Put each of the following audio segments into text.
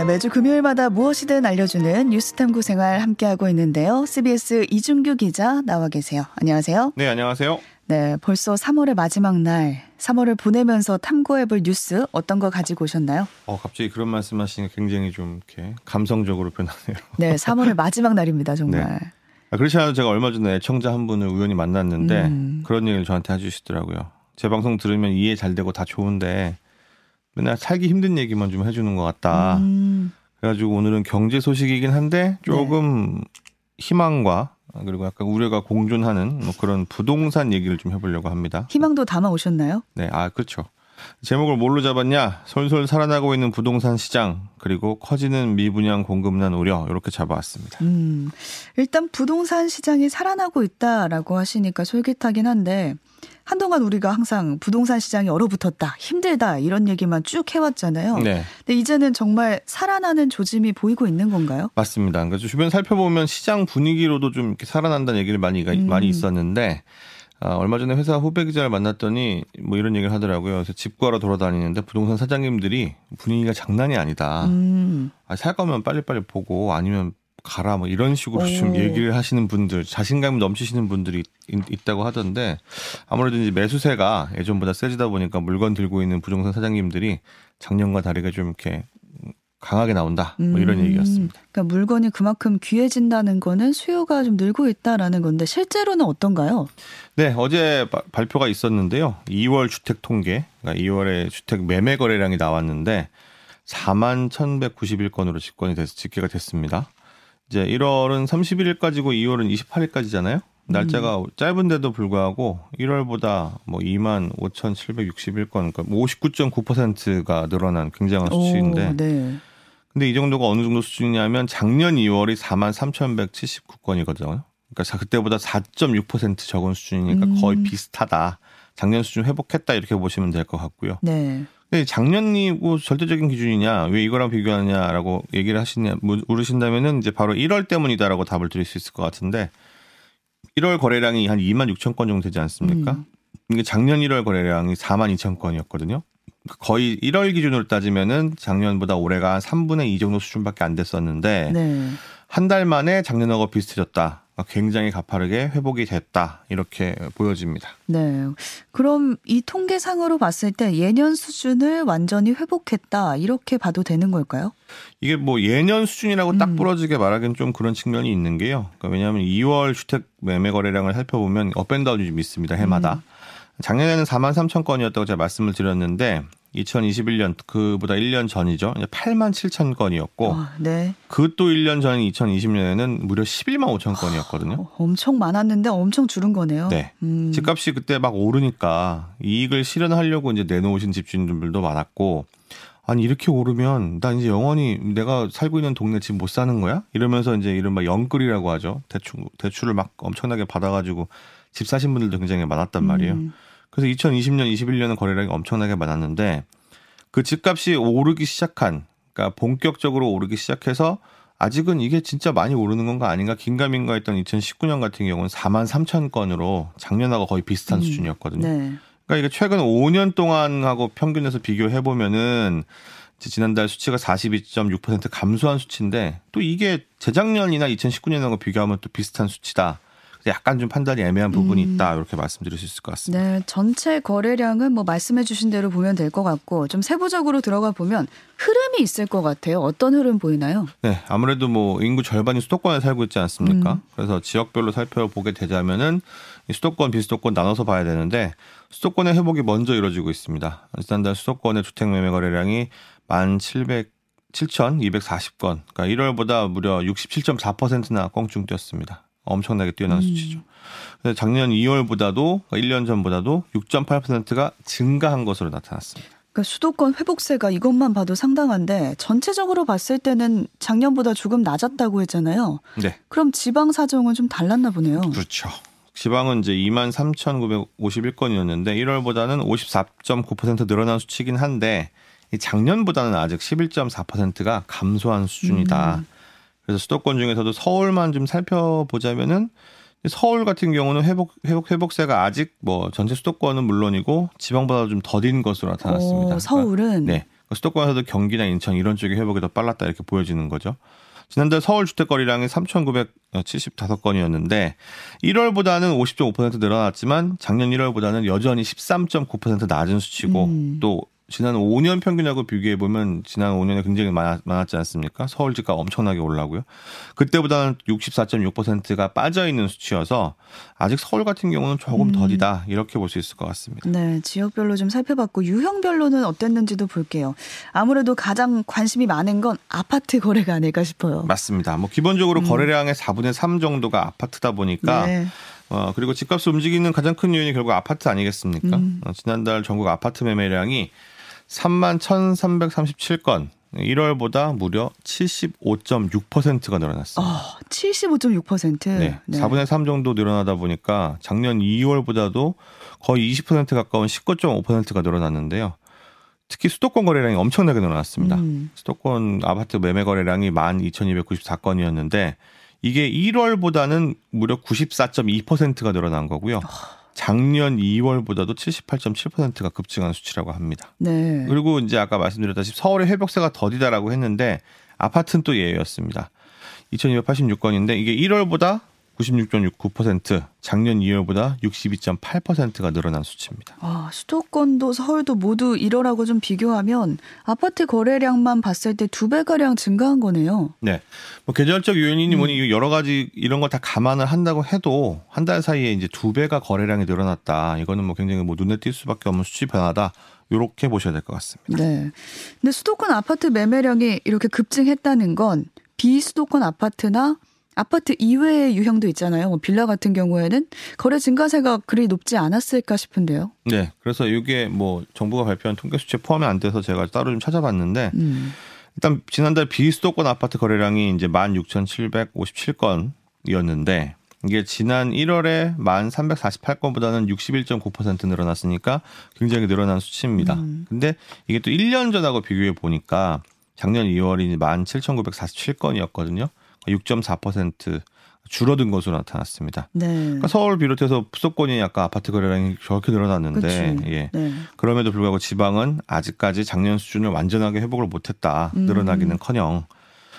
네, 매주 금요일마다 무엇이든 알려주는 뉴스탐구 생활 함께하고 있는데요. CBS 이준규 기자 나와 계세요. 안녕하세요. 네, 안녕하세요. 네, 벌써 3월의 마지막 날. 3월을 보내면서 탐구해볼 뉴스 어떤 거 가지고 오셨나요? 어, 갑자기 그런 말씀하시니까 굉장히 좀 이렇게 감성적으로 변하네요. 네, 3월의 마지막 날입니다, 정말. 네. 아, 그렇지 않아도 제가 얼마 전에 애청자 한 분을 우연히 만났는데 음. 그런 얘기를 저한테 해주시더라고요. 제 방송 들으면 이해 잘 되고 다 좋은데 맨날 살기 힘든 얘기만 좀 해주는 것 같다. 음. 그래가지고 오늘은 경제 소식이긴 한데 조금 네. 희망과 그리고 약간 우려가 공존하는 뭐 그런 부동산 얘기를 좀 해보려고 합니다. 희망도 담아 오셨나요? 네, 아 그렇죠. 제목을 뭘로 잡았냐? 솔솔 살아나고 있는 부동산 시장 그리고 커지는 미분양 공급난 우려 이렇게 잡아왔습니다. 음, 일단 부동산 시장이 살아나고 있다라고 하시니까 솔깃하긴 한데 한동안 우리가 항상 부동산 시장이 얼어붙었다, 힘들다 이런 얘기만 쭉 해왔잖아요. 네. 근데 이제는 정말 살아나는 조짐이 보이고 있는 건가요? 맞습니다. 그래서 주변 살펴보면 시장 분위기로도 좀 이렇게 살아난다는 얘기를 많이 음. 많이 있었는데 아, 얼마 전에 회사 후배 기자를 만났더니 뭐 이런 얘기를 하더라고요. 그래서 집 구하러 돌아다니는데 부동산 사장님들이 분위기가 장난이 아니다. 음. 아, 살 거면 빨리빨리 보고 아니면 가라 뭐 이런 식으로 오. 좀 얘기를 하시는 분들 자신감이 넘치시는 분들이 있, 다고 하던데 아무래도 이제 매수세가 예전보다 세지다 보니까 물건 들고 있는 부동산 사장님들이 작년과 다르게 좀 이렇게 강하게 나온다. 뭐 이런 음, 얘기였습니다. 그러니까 물건이 그만큼 귀해진다는 거는 수요가 좀 늘고 있다라는 건데 실제로는 어떤가요? 네, 어제 바, 발표가 있었는데요. 2월 주택 통계, 그러니까 2월에 주택 매매 거래량이 나왔는데 4만 1,191건으로 집권이 돼서 집계가 됐습니다. 이제 1월은 31일까지고 2월은 28일까지잖아요. 날짜가 음. 짧은데도 불구하고 1월보다 뭐 2만 5,761건, 그러니까 59.9%가 늘어난 굉장한 수치인데. 오, 네. 근데 이 정도가 어느 정도 수준이냐면 작년 2월이 4만 3,179건이거든요. 그러니까 그때보다 4.6% 적은 수준이니까 음. 거의 비슷하다. 작년 수준 회복했다 이렇게 보시면 될 것 같고요. 네. 근데 작년이 뭐 절대적인 기준이냐 왜 이거랑 비교하냐라고 얘기를 하시냐 물으신다면은 이제 바로 1월 때문이다라고 답을 드릴 수 있을 것 같은데 1월 거래량이 한 2만 6천 건 정도 되지 않습니까? 음. 이게 작년 1월 거래량이 4만 2천 건이었거든요. 거의 1월 기준으로 따지면은 작년보다 올해가 한 3분의 2 정도 수준밖에 안 됐었는데 네. 한달 만에 작년하고 비슷해졌다. 굉장히 가파르게 회복이 됐다 이렇게 보여집니다. 네. 그럼 이 통계상으로 봤을 때 예년 수준을 완전히 회복했다 이렇게 봐도 되는 걸까요? 이게 뭐 예년 수준이라고 딱 음. 부러지게 말하기는 좀 그런 측면이 있는 게요. 그러니까 왜냐하면 2월 주택 매매 거래량을 살펴보면 up and down이 좀 있습니다 해마다. 음. 작년에는 4만 3천 건이었다고 제가 말씀을 드렸는데 2021년 그보다 1년 전이죠. 8만 7천 건이었고 어, 네. 그또 1년 전인 2020년에는 무려 11만 5천 건이었거든요. 어, 엄청 많았는데 엄청 줄은 거네요. 네. 음. 집값이 그때 막 오르니까 이익을 실현하려고 이제 내놓으신 집주인들도 많았고 아니 이렇게 오르면 나 이제 영원히 내가 살고 있는 동네 집 못 사는 거야? 이러면서 이제 이른바 영끌이라고 하죠. 대출 대출을 막 엄청나게 받아가지고 집 사신 분들도 굉장히 많았단 말이에요. 음. 그래서 2020년, 21년은 거래량이 엄청나게 많았는데 그 집값이 오르기 시작한 그러니까 본격적으로 오르기 시작해서 아직은 이게 진짜 많이 오르는 건가 아닌가 긴가민가 했던 2019년 같은 경우는 4만 3천 건으로 작년하고 거의 비슷한 음, 수준이었거든요. 네. 그러니까 이게 최근 5년 동안하고 평균해서 비교해 보면은 지난달 수치가 42.6% 감소한 수치인데 또 이게 재작년이나 2019년하고 비교하면 또 비슷한 수치다. 약간 좀 판단이 애매한 부분이 음. 있다 이렇게 말씀드릴 수 있을 것 같습니다. 네, 전체 거래량은 뭐 말씀해주신 대로 보면 될 것 같고 좀 세부적으로 들어가 보면 흐름이 있을 것 같아요. 어떤 흐름 보이나요? 네, 아무래도 뭐 인구 절반이 수도권에 살고 있지 않습니까? 음. 그래서 지역별로 살펴보게 되자면은 수도권 비수도권 나눠서 봐야 되는데 수도권의 회복이 먼저 이루어지고 있습니다. 지난달 수도권의 주택 매매 거래량이 1,700 7,240건. 그러니까 1월보다 무려 67.4%나 껑충 뛰었습니다. 엄청나게 뛰어난 음. 수치죠. 작년 2월보다도 1년 그러니까 전보다도 6.8%가 증가한 것으로 나타났습니다. 그러니까 수도권 회복세가 이것만 봐도 상당한데 전체적으로 봤을 때는 작년보다 조금 낮았다고 했잖아요. 네. 그럼 지방 사정은 좀 달랐나 보네요. 그렇죠. 지방은 이제 2만 3,951건이었는데 1월보다는 54.9% 늘어난 수치긴 한데 작년보다는 아직 11.4%가 감소한 수준이다. 음. 그래서 수도권 중에서도 서울만 좀 살펴보자면은 서울 같은 경우는 회복 회복 회복세가 아직 뭐 전체 수도권은 물론이고 지방보다 좀 더딘 것으로 나타났습니다. 오, 서울은 그러니까, 네. 수도권에서도 경기나 인천 이런 쪽의 회복이 더 빨랐다 이렇게 보여지는 거죠. 지난달 서울 주택 거래량이 3,975건이었는데 1월보다는 50.5% 늘어났지만 작년 1월보다는 여전히 13.9% 낮은 수치고 음. 또 지난 5년 평균하고 비교해 보면 지난 5년에 굉장히 많았, 지 않습니까? 서울 집값 엄청나게 올라고요. 그때보다는 64.6%가 빠져 있는 수치여서 아직 서울 같은 경우는 조금 음. 더디다 이렇게 볼 수 있을 것 같습니다. 네, 지역별로 좀 살펴봤고 유형별로는 어땠는지도 볼게요. 아무래도 가장 관심이 많은 건 아파트 거래가 아닐까 싶어요. 맞습니다. 뭐 기본적으로 음. 거래량의 4분의 3 정도가 아파트다 보니까 네. 어, 그리고 집값을 움직이는 가장 큰 요인이 결국 아파트 아니겠습니까? 음. 어, 지난달 전국 아파트 매매량이 3만 1,337건. 1월보다 무려 75.6%가 늘어났습니다. 어, 75.6%? 네, 네. 4분의 3 정도 늘어나다 보니까 작년 2월보다도 거의 20% 가까운 19.5%가 늘어났는데요. 특히 수도권 거래량이 엄청나게 늘어났습니다. 음. 수도권 아파트 매매 거래량이 12,294건이었는데 이게 1월보다는 무려 94.2%가 늘어난 거고요. 어. 작년 2월보다도 78.7%가 급증한 수치라고 합니다. 네. 그리고 이제 아까 말씀드렸다시피 서울의 회복세가 더디다라고 했는데 아파트는 또 예외였습니다. 2286건인데 이게 1월보다 96.69%, 작년 2월보다 62.8%가 늘어난 수치입니다. 아, 수도권도 서울도 모두 1월하고 좀 비교하면 아파트 거래량만 봤을 때 두 배가량 증가한 거네요. 네. 뭐 계절적 요인이니 뭐니 음. 여러 가지 이런 거다 감안을 한다고 해도 한 달 사이에 이제 두 배가 거래량이 늘어났다. 이거는 뭐 굉장히 뭐 눈에 띌 수밖에 없는 수치 변화다. 이렇게 보셔야 될 것 같습니다. 네. 근데 수도권 아파트 매매량이 이렇게 급증했다는 건 비수도권 아파트나 아파트 이외의 유형도 있잖아요. 뭐 빌라 같은 경우에는 거래 증가세가 그리 높지 않았을까 싶은데요. 네. 그래서 이게 뭐 정부가 발표한 통계 수치에 포함이 안 돼서 제가 따로 좀 찾아봤는데 음. 일단 지난달 비수도권 아파트 거래량이 이제 16,757건이었는데 이게 지난 1월에 1,348건보다는 61.9% 늘어났으니까 굉장히 늘어난 수치입니다. 음. 근데 이게 또 1년 전하고 비교해 보니까 작년 2월이 17,947건이었거든요. 6.4% 줄어든 것으로 나타났습니다. 네. 그러니까 서울 비롯해서 수도권이 아까 아파트 거래량이 저렇게 늘어났는데 예. 네. 그럼에도 불구하고 지방은 아직까지 작년 수준을 완전하게 회복을 못했다. 음. 늘어나기는커녕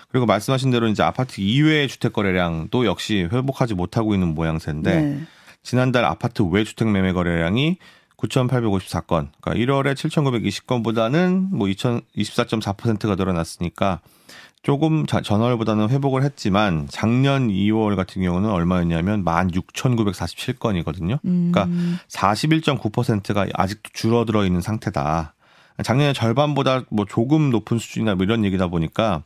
그리고 말씀하신 대로 이제 아파트 이외의 주택 거래량도 역시 회복하지 못하고 있는 모양새인데 네. 지난달 아파트 외 주택 매매 거래량이 9,854건, 그러니까 1월에 7,920건보다는 뭐 2024.4%가 늘어났으니까 조금 전월보다는 회복을 했지만 작년 2월 같은 경우는 얼마였냐면 16,947건이거든요. 그러니까 41.9%가 음. 아직도 줄어들어 있는 상태다. 작년에 절반보다 뭐 조금 높은 수준이나 뭐 이런 얘기다 보니까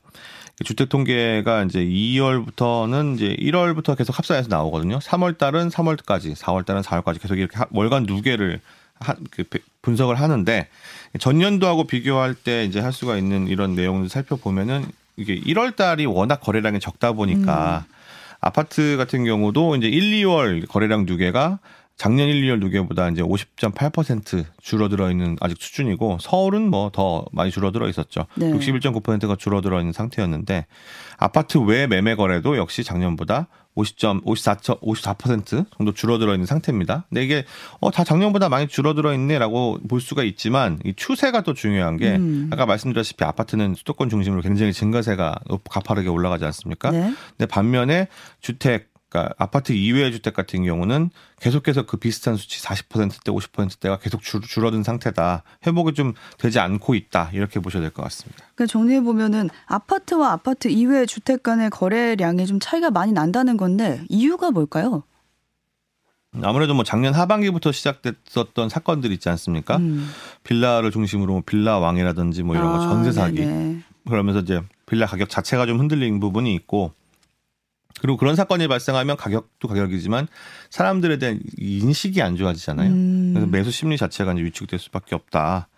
주택 통계가 이제 2월부터는 이제 1월부터 계속 합산해서 나오거든요. 3월 달은 3월까지, 4월 달은 4월까지 계속 이렇게 월간 누계를 그 분석을 하는데 전년도하고 비교할 때 이제 할 수가 있는 이런 내용을 살펴보면은 이게 1월 달이 워낙 거래량이 적다 보니까 음. 아파트 같은 경우도 이제 1, 2월 거래량 누계가 작년 1, 2월 누계보다 이제 50.8% 줄어들어 있는 아직 수준이고 서울은 뭐 더 많이 줄어들어 있었죠. 네. 61.9%가 줄어들어 있는 상태였는데 아파트 외 매매 거래도 역시 작년보다 50점 54 54% 정도 줄어들어 있는 상태입니다. 근데 이게 어다 작년보다 많이 줄어들어 있네라고 볼 수가 있지만 이 추세가 또 중요한 게 음. 아까 말씀드렸다시피 아파트는 수도권 중심으로 굉장히 증가세가 가파르게 올라가지 않습니까? 네. 근데 반면에 주택 그러니까 아파트 이외의 주택 같은 경우는 계속해서 그 비슷한 수치 40%대 50%대가 계속 줄, 줄어든 상태다. 회복이 좀 되지 않고 있다. 이렇게 보셔야 될 것 같습니다. 그러니까 정리해 보면은 아파트와 아파트 이외의 주택 간의 거래량이 좀 차이가 많이 난다는 건데 이유가 뭘까요? 아무래도 뭐 작년 하반기부터 시작됐었던 사건들 있지 않습니까? 음. 빌라를 중심으로 뭐 빌라 왕이라든지 뭐 이런 아, 거 전세 사기 그러면서 이제 빌라 가격 자체가 좀 흔들린 부분이 있고 그리고 그런 사건이 발생하면 가격도 가격이지만 사람들에 대한 인식이 안 좋아지잖아요. 음. 그래서 매수 심리 자체가 이제 위축될 수밖에 없다.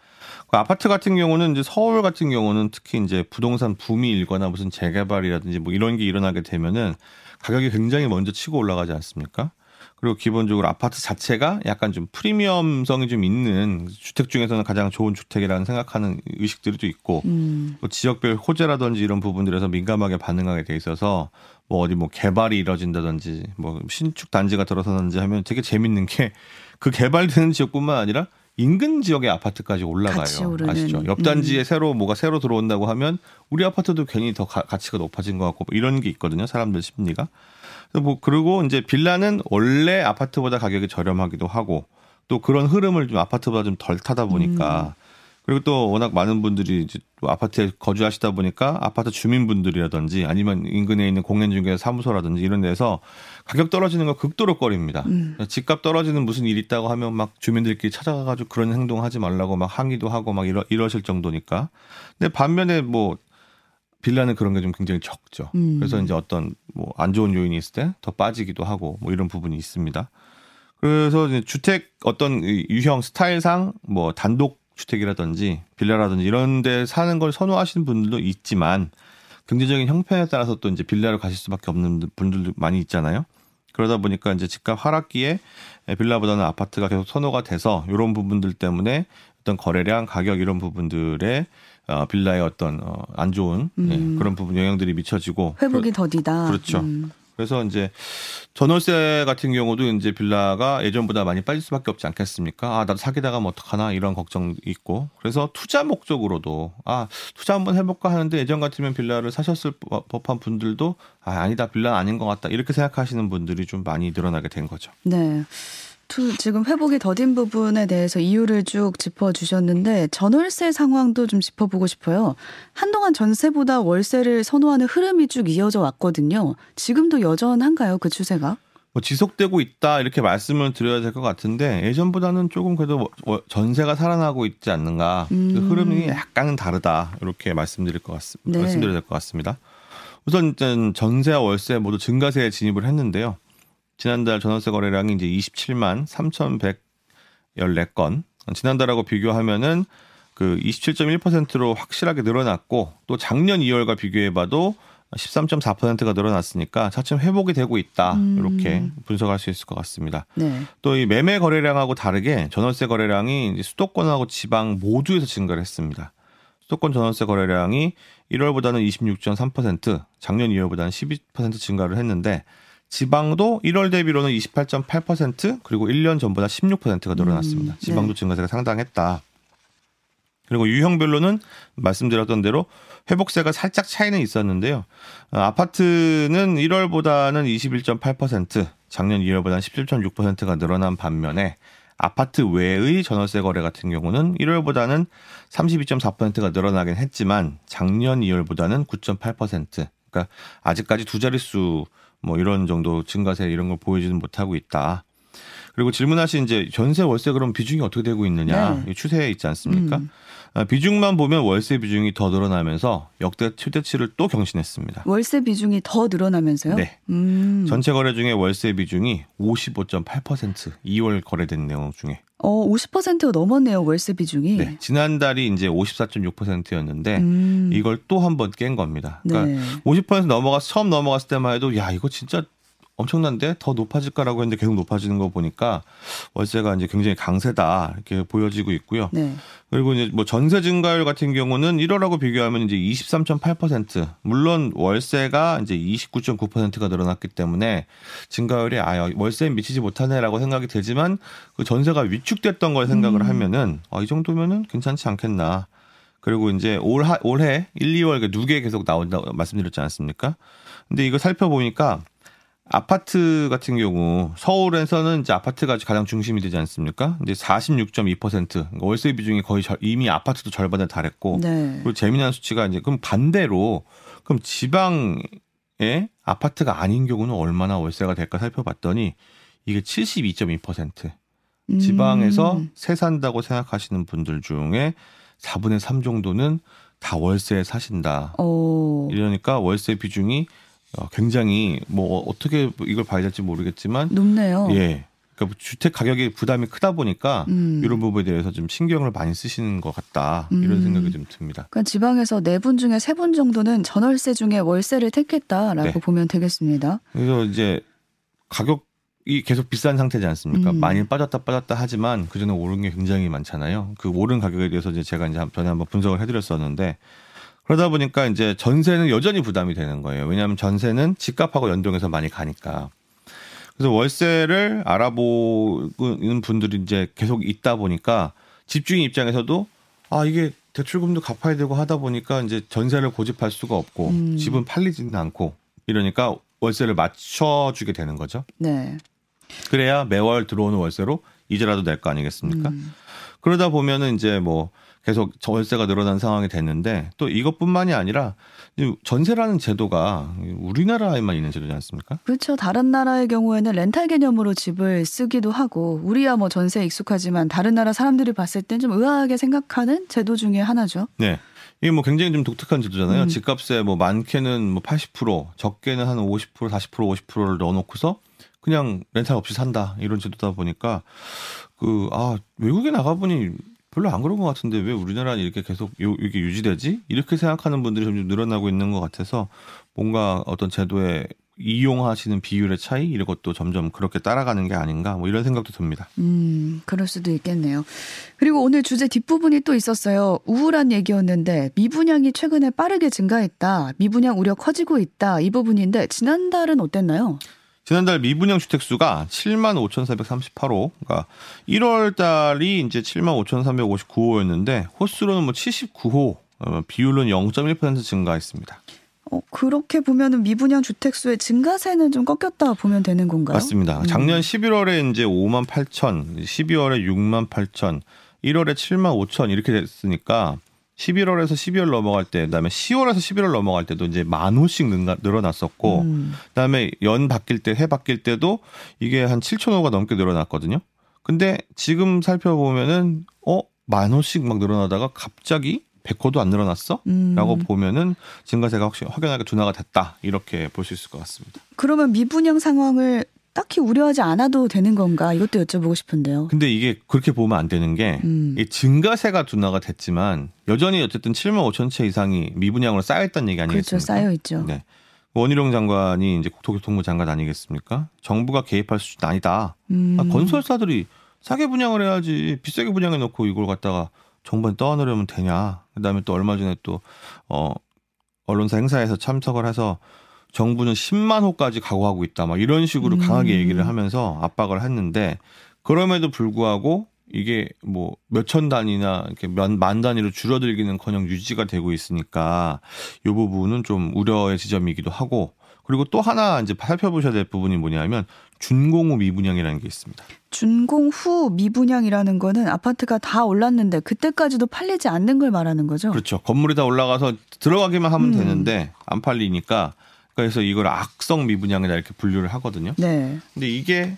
그 아파트 같은 경우는 이제 서울 같은 경우는 특히 이제 부동산 붐이 일거나 무슨 재개발이라든지 뭐 이런 게 일어나게 되면은 가격이 굉장히 먼저 치고 올라가지 않습니까? 그리고 기본적으로 아파트 자체가 약간 좀 프리미엄성이 좀 있는 주택 중에서는 가장 좋은 주택이라는 생각하는 의식들이 또 있고 음. 뭐 지역별 호재라든지 이런 부분들에서 민감하게 반응하게 돼 있어서 뭐 어디 뭐 개발이 이뤄진다든지 뭐 신축 단지가 들어서는지 하면 되게 재밌는 게 그 개발되는 지역뿐만 아니라 인근 지역의 아파트까지 올라가요. 아시죠? 옆 단지에 음. 새로 뭐가 새로 들어온다고 하면 우리 아파트도 괜히 더 가, 치가 높아진 것 같고 뭐 이런 게 있거든요. 사람들 심리가. 뭐 그리고 이제 빌라는 원래 아파트보다 가격이 저렴하기도 하고 또 그런 흐름을 좀 아파트보다 좀 덜 타다 보니까 음. 그리고 또 워낙 많은 분들이 이제 아파트에 거주하시다 보니까 아파트 주민분들이라든지 아니면 인근에 있는 공연중개 사무소라든지 이런 데서 가격 떨어지는 거 극도로 꺼립니다. 음. 집값 떨어지는 무슨 일 있다고 하면 막 주민들끼리 찾아가가지고 그런 행동 하지 말라고 막 항의도 하고 막 이러, 이러실 정도니까. 근데 반면에 뭐 빌라는 그런 게 좀 굉장히 적죠. 음. 그래서 이제 어떤 뭐 안 좋은 요인이 있을 때 더 빠지기도 하고 뭐 이런 부분이 있습니다. 그래서 이제 주택 어떤 유형 스타일상 뭐 단독 주택이라든지 빌라라든지 이런 데 사는 걸 선호하시는 분들도 있지만 경제적인 형편에 따라서 또 이제 빌라로 가실 수밖에 없는 분들도 많이 있잖아요. 그러다 보니까 이제 집값 하락기에 빌라보다는 아파트가 계속 선호가 돼서 이런 부분들 때문에 어떤 거래량, 가격 이런 부분들에 어, 빌라의 어떤 어, 안 좋은 예, 음. 예, 그런 부분 영향들이 미쳐지고 회복이 더디다. 그렇죠. 음. 그래서 이제 전월세 같은 경우도 이제 빌라가 예전보다 많이 빠질 수밖에 없지 않겠습니까? 아, 나도 사기다가 뭐 어떡하나 이런 걱정 있고. 그래서 투자 목적으로도 아, 투자 한번 해볼까 하는데 예전 같으면 빌라를 사셨을 법한 분들도 아, 아니다, 빌라는 아닌 것 같다. 이렇게 생각하시는 분들이 좀 많이 늘어나게 된 거죠. 네. 지금 회복이 더딘 부분에 대해서 이유를 쭉 짚어주셨는데 전월세 상황도 좀 짚어보고 싶어요. 한동안 전세보다 월세를 선호하는 흐름이 쭉 이어져 왔거든요. 지금도 여전한가요, 그 추세가? 뭐 지속되고 있다 이렇게 말씀을 드려야 될 것 같은데 예전보다는 조금 그래도 전세가 살아나고 있지 않는가 그 음. 그 흐름이 약간은 다르다 이렇게 말씀드릴 것 같습니다. 네. 말씀드려야 될 것 같습니다. 우선 전세와 월세 모두 증가세에 진입을 했는데요. 지난달 전월세 거래량이 이제 27만 3,114건. 지난달하고 비교하면은 그 27.1%로 확실하게 늘어났고 또 작년 2월과 비교해 봐도 13.4%가 늘어났으니까 차츰 회복이 되고 있다. 음. 이렇게 분석할 수 있을 것 같습니다. 네. 또이 매매 거래량하고 다르게 전월세 거래량이 이제 수도권하고 지방 모두에서 증가를 했습니다. 수도권 전월세 거래량이 1월보다는 26.3%, 작년 2월보다는 12% 증가를 했는데 지방도 1월 대비로는 28.8% 그리고 1년 전보다 16%가 늘어났습니다. 음, 지방도 네. 증가세가 상당했다. 그리고 유형별로는 말씀드렸던 대로 회복세가 살짝 차이는 있었는데요. 어, 아파트는 1월보다는 21.8%, 작년 2월보다는 17.6%가 늘어난 반면에 아파트 외의 전월세 거래 같은 경우는 1월보다는 32.4%가 늘어나긴 했지만 작년 2월보다는 9.8%. 그러니까 아직까지 두 자릿수 뭐 이런 정도 증가세 이런 걸 보이지는 못하고 있다. 그리고 질문하신 이제 전세 월세 그럼 비중이 어떻게 되고 있느냐 네. 추세에 있지 않습니까? 음. 아, 비중만 보면 월세 비중이 더 늘어나면서 역대 최대치를 또 경신했습니다. 월세 비중이 더 늘어나면서요? 네. 음. 전체 거래 중에 월세 비중이 55.8% 2월 거래된 내용 중에 어, 50%가 넘었네요, 월세 비중이. 네. 지난달이 이제 54.6%였는데, 음. 이걸 또 한 번 깬 겁니다. 그러니까 네. 50% 넘어가, 처음 넘어갔을 때만 해도, 야, 이거 진짜 엄청난데 더 높아질 거라고 했는데 계속 높아지는 거 보니까 월세가 이제 굉장히 강세다 이렇게 보여지고 있고요. 네. 그리고 이제 뭐 전세 증가율 같은 경우는 1월하고 비교하면 이제 23.8% 물론 월세가 이제 29.9%가 늘어났기 때문에 증가율이 아 월세에 미치지 못하네라고 생각이 되지만 그 전세가 위축됐던 걸 생각을 음. 하면은 아, 이 정도면은 괜찮지 않겠나. 그리고 이제 올 하, 올해 1, 2월 그 누계 계속 나온다고 말씀드렸지 않습니까? 근데 이거 살펴보니까 아파트 같은 경우 서울에서는 이제 아파트가 가장 중심이 되지 않습니까? 근데 46.2% 그러니까 월세 비중이 거의 이미 아파트도 절반에 달했고 네. 그리고 재미난 수치가 이제 그럼 반대로 그럼 지방에 아파트가 아닌 경우는 얼마나 월세가 될까 살펴봤더니 이게 72.2% 음. 지방에서 새 산다고 생각하시는 분들 중에 4분의 3 정도는 다 월세에 사신다. 오. 이러니까 월세 비중이 어, 굉장히 뭐 어떻게 이걸 봐야 될지 모르겠지만 높네요. 예. 그러니까 주택 가격이 부담이 크다 보니까 음. 이런 부분에 대해서 좀 신경을 많이 쓰시는 것 같다 이런 음. 생각이 좀 듭니다. 그러니까 지방에서 네 분 중에 세 분 정도는 전월세 중에 월세를 택했다라고 네. 보면 되겠습니다. 그래서 이제 가격이 계속 비싼 상태지 않습니까? 음. 많이 빠졌다 빠졌다 하지만 그 전에 오른 게 굉장히 많잖아요. 그 오른 가격에 대해서 이제 제가 이제 전에 한번 분석을 해드렸었는데 그러다 보니까 이제 전세는 여전히 부담이 되는 거예요. 왜냐하면 전세는 집값하고 연동해서 많이 가니까. 그래서 월세를 알아보는 분들이 이제 계속 있다 보니까 집주인 입장에서도 아 이게 대출금도 갚아야 되고 하다 보니까 이제 전세를 고집할 수가 없고 음. 집은 팔리지는 않고 이러니까 월세를 맞춰주게 되는 거죠. 네. 그래야 매월 들어오는 월세로 이제라도 낼 거 아니겠습니까? 음. 그러다 보면은 이제 뭐 계속 월세가 늘어난 상황이 됐는데 또 이것뿐만이 아니라 전세라는 제도가 우리나라에만 있는 제도지 않습니까? 그렇죠. 다른 나라의 경우에는 렌탈 개념으로 집을 쓰기도 하고 우리야 뭐 전세에 익숙하지만 다른 나라 사람들이 봤을 땐 좀 의아하게 생각하는 제도 중에 하나죠. 네. 이게 뭐 굉장히 좀 독특한 제도잖아요. 음. 집값에 뭐 많게는 뭐 80%, 적게는 한 50%, 40%, 50%를 넣어놓고서 그냥 렌탈 없이 산다 이런 제도다 보니까 그 아 외국에 나가보니 별로 안 그런 것 같은데 왜 우리나라는 이렇게 계속 요, 이게 유지되지? 이렇게 생각하는 분들이 점점 늘어나고 있는 것 같아서 뭔가 어떤 제도에 이용하시는 비율의 차이 이런 것도 점점 그렇게 따라가는 게 아닌가 뭐 이런 생각도 듭니다. 음, 그럴 수도 있겠네요. 그리고 오늘 주제 뒷부분이 또 있었어요. 우울한 얘기였는데 미분양이 최근에 빠르게 증가했다. 미분양 우려 커지고 있다. 이 부분인데 지난달은 어땠나요? 지난달 미분양 주택 수가 7만 5,438호, 그러니까 1월 달이 이제 7만 5,359호였는데 호수로는 뭐 79호, 어, 비율은 0.1% 증가했습니다. 어, 그렇게 보면은 미분양 주택 수의 증가세는 좀 꺾였다 보면 되는 건가요? 맞습니다. 음. 작년 11월에 이제 5만 8천, 12월에 6만 8천, 1월에 7만 5천 이렇게 됐으니까 11월에서 12월 넘어갈 때, 그다음에 10월에서 11월 넘어갈 때도 이제 만 호씩 늘어났었고, 음. 그다음에 연 바뀔 때, 해 바뀔 때도 이게 한 7천 호가 넘게 늘어났거든요. 근데 지금 살펴보면은 어, 만 호씩 막 늘어나다가 갑자기 100호도 안 늘어났어? 음. 라고 보면은 증가세가 확실히 확연하게 둔화가 됐다. 이렇게 볼 수 있을 것 같습니다. 그러면 미분양 상황을 딱히 우려하지 않아도 되는 건가 이것도 여쭤보고 싶은데요. 근데 이게 그렇게 보면 안 되는 게 음. 증가세가 둔화가 됐지만 여전히 어쨌든 7만 5천 채 이상이 미분양으로 쌓여 있다는 얘기 아니겠습니까? 그렇죠. 쌓여 있죠. 네. 원희룡 장관이 이제 국토교통부 장관 아니겠습니까? 정부가 개입할 수준 아니다. 음. 아, 건설사들이 싸게 분양을 해야지 비싸게 분양해 놓고 이걸 갖다가 정부에 떠안으려면 되냐. 그다음에 또 얼마 전에 또 어, 언론사 행사에서 참석을 해서 정부는 10만 호까지 각오하고 있다. 막 이런 식으로 음. 강하게 얘기를 하면서 압박을 했는데 그럼에도 불구하고 이게 뭐 몇천 단위나 이렇게 만, 만 단위로 줄어들기는커녕 유지가 되고 있으니까 이 부분은 좀 우려의 지점이기도 하고 그리고 또 하나 이제 살펴보셔야 될 부분이 뭐냐면 준공 후 미분양이라는 게 있습니다. 준공 후 미분양이라는 거는 아파트가 다 올랐는데 그때까지도 팔리지 않는 걸 말하는 거죠. 그렇죠. 건물이 다 올라가서 들어가기만 하면 음. 되는데 안 팔리니까 그래서 이걸 악성 미분양이다 이렇게 분류를 하거든요. 네. 근데 이게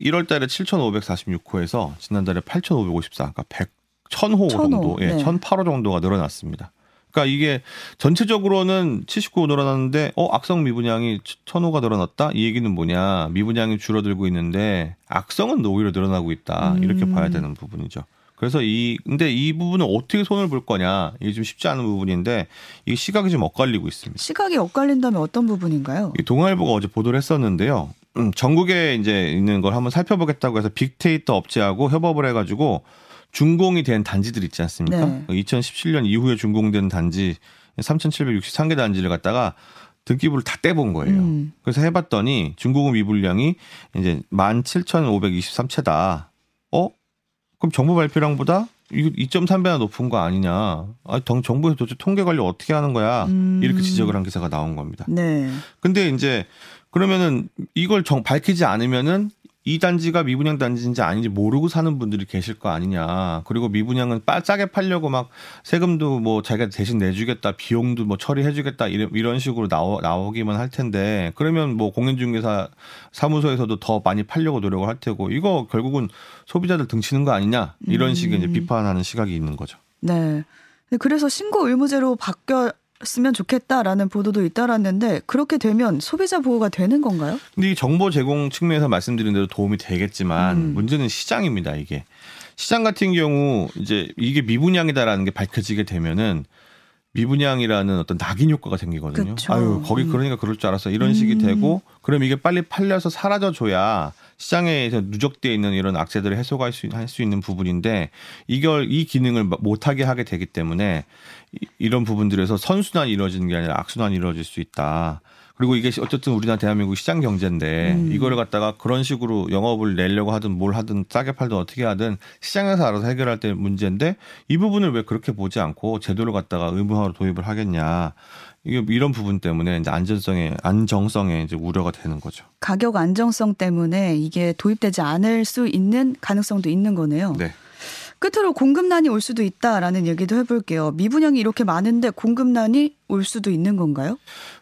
1월 달에 7,546호에서 지난달에 8,554, 그러니까 100, 1,000호, 1000호 정도, 예, 네. 1,008호 정도가 늘어났습니다. 그러니까 이게 전체적으로는 79호 늘어났는데 어 악성 미분양이 1000호가 늘어났다 이 얘기는 뭐냐 미분양이 줄어들고 있는데 악성은 오히려 늘어나고 있다 이렇게 음. 봐야 되는 부분이죠. 그래서 이 근데 이 부분은 어떻게 손을 볼 거냐 이게 좀 쉽지 않은 부분인데 이 시각이 좀 엇갈리고 있습니다. 시각이 엇갈린다면 어떤 부분인가요? 이 동아일보가 어제 보도를 했었는데요. 음, 전국에 이제 있는 걸 한번 살펴보겠다고 해서 빅데이터 업체하고 협업을 해가지고 준공이 된 단지들 있지 않습니까? 네. 2017년 이후에 준공된 단지 3,763개 단지를 갖다가 등기부를 다 떼본 거예요. 음. 그래서 해봤더니 중고금 미분량이 이제 17,523채다. 어? 그럼 정부 발표량보다 이거 2.3배나 높은 거 아니냐. 아, 정부에서 도대체 통계 관리 어떻게 하는 거야. 음. 이렇게 지적을 한 기사가 나온 겁니다. 네. 근데 이제 그러면은 이걸 정, 밝히지 않으면은 이 단지가 미분양 단지인지 아닌지 모르고 사는 분들이 계실 거 아니냐. 그리고 미분양은 싸게 팔려고 막 세금도 뭐 자기가 대신 내주겠다, 비용도 뭐 처리해주겠다 이런 이런 식으로 나오, 나오기만 할 텐데 그러면 뭐 공인중개사 사무소에서도 더 많이 팔려고 노력을 할 테고 이거 결국은 소비자들 등치는 거 아니냐 이런 식의 이제 음. 비판하는 시각이 있는 거죠. 네. 그래서 신고 의무제로 바뀌어 쓰면 좋겠다라는 보도도 잇따랐는데 그렇게 되면 소비자 보호가 되는 건가요? 근데 이 정보 제공 측면에서 말씀드린 대로 도움이 되겠지만 음. 문제는 시장입니다. 이게 시장 같은 경우 이제 이게 미분양이다라는 게 밝혀지게 되면은 미분양이라는 어떤 낙인 효과가 생기거든요. 그쵸. 아유 거기 음. 그러니까 그럴 줄 알았어 이런 식이 음. 되고 그럼 이게 빨리 팔려서 사라져 줘야 시장에서 누적되어 있는 이런 악재들을 해소할 수, 할 수 있는 부분인데 이걸 이 기능을 못하게 하게 되기 때문에 이런 부분들에서 선순환이 이루어지는 게 아니라 악순환이 이루어질 수 있다. 그리고 이게 어쨌든 우리나라 대한민국 시장 경제인데 음. 이거를 갖다가 그런 식으로 영업을 내려고 하든 뭘 하든 싸게 팔든 어떻게 하든 시장에서 알아서 해결할 때 문제인데 이 부분을 왜 그렇게 보지 않고 제도를 갖다가 의무화로 도입을 하겠냐. 이게 이런 부분 때문에 이제 안전성에 안정성에 이제 우려가 되는 거죠. 가격 안정성 때문에 이게 도입되지 않을 수 있는 가능성도 있는 거네요. 네. 끝으로 공급난이 올 수도 있다라는 얘기도 해볼게요. 미분양이 이렇게 많은데 공급난이 올 수도 있는 건가요?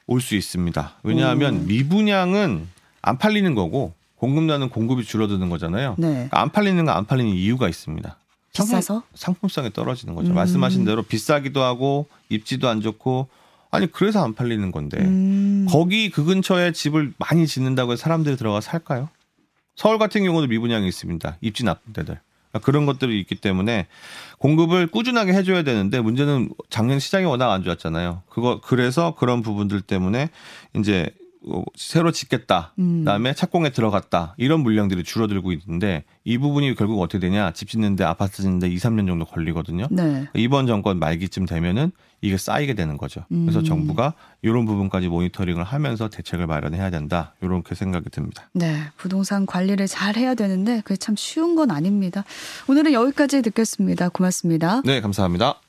올 수 있습니다. 왜냐하면 오. 미분양은 안 팔리는 거고 공급난은 공급이 줄어드는 거잖아요. 네. 그러니까 안 팔리는 건 안 팔리는 이유가 있습니다. 비싸서? 상품, 성이 떨어지는 거죠. 음. 말씀하신 대로 비싸기도 하고 입지도 안 좋고 아니 그래서 안 팔리는 건데 음. 거기 그 근처에 집을 많이 짓는다고 해서 사람들이 들어가 살까요? 서울 같은 경우도 미분양이 있습니다. 입지 나쁜 데들. 그러니까 그런 것들이 있기 때문에 공급을 꾸준하게 해줘야 되는데 문제는 작년 시장이 워낙 안 좋았잖아요. 그거 그래서 그런 부분들 때문에 이제 어, 새로 짓겠다. 음. 그다음에 착공에 들어갔다. 이런 물량들이 줄어들고 있는데 이 부분이 결국 어떻게 되냐? 집 짓는데 아파트 짓는데 2, 3년 정도 걸리거든요. 네. 이번 정권 말기쯤 되면은 이게 쌓이게 되는 거죠. 그래서 음. 정부가 이런 부분까지 모니터링을 하면서 대책을 마련해야 된다. 이렇게 생각이 듭니다. 네, 부동산 관리를 잘 해야 되는데 그게 참 쉬운 건 아닙니다. 오늘은 여기까지 듣겠습니다. 고맙습니다. 네, 감사합니다.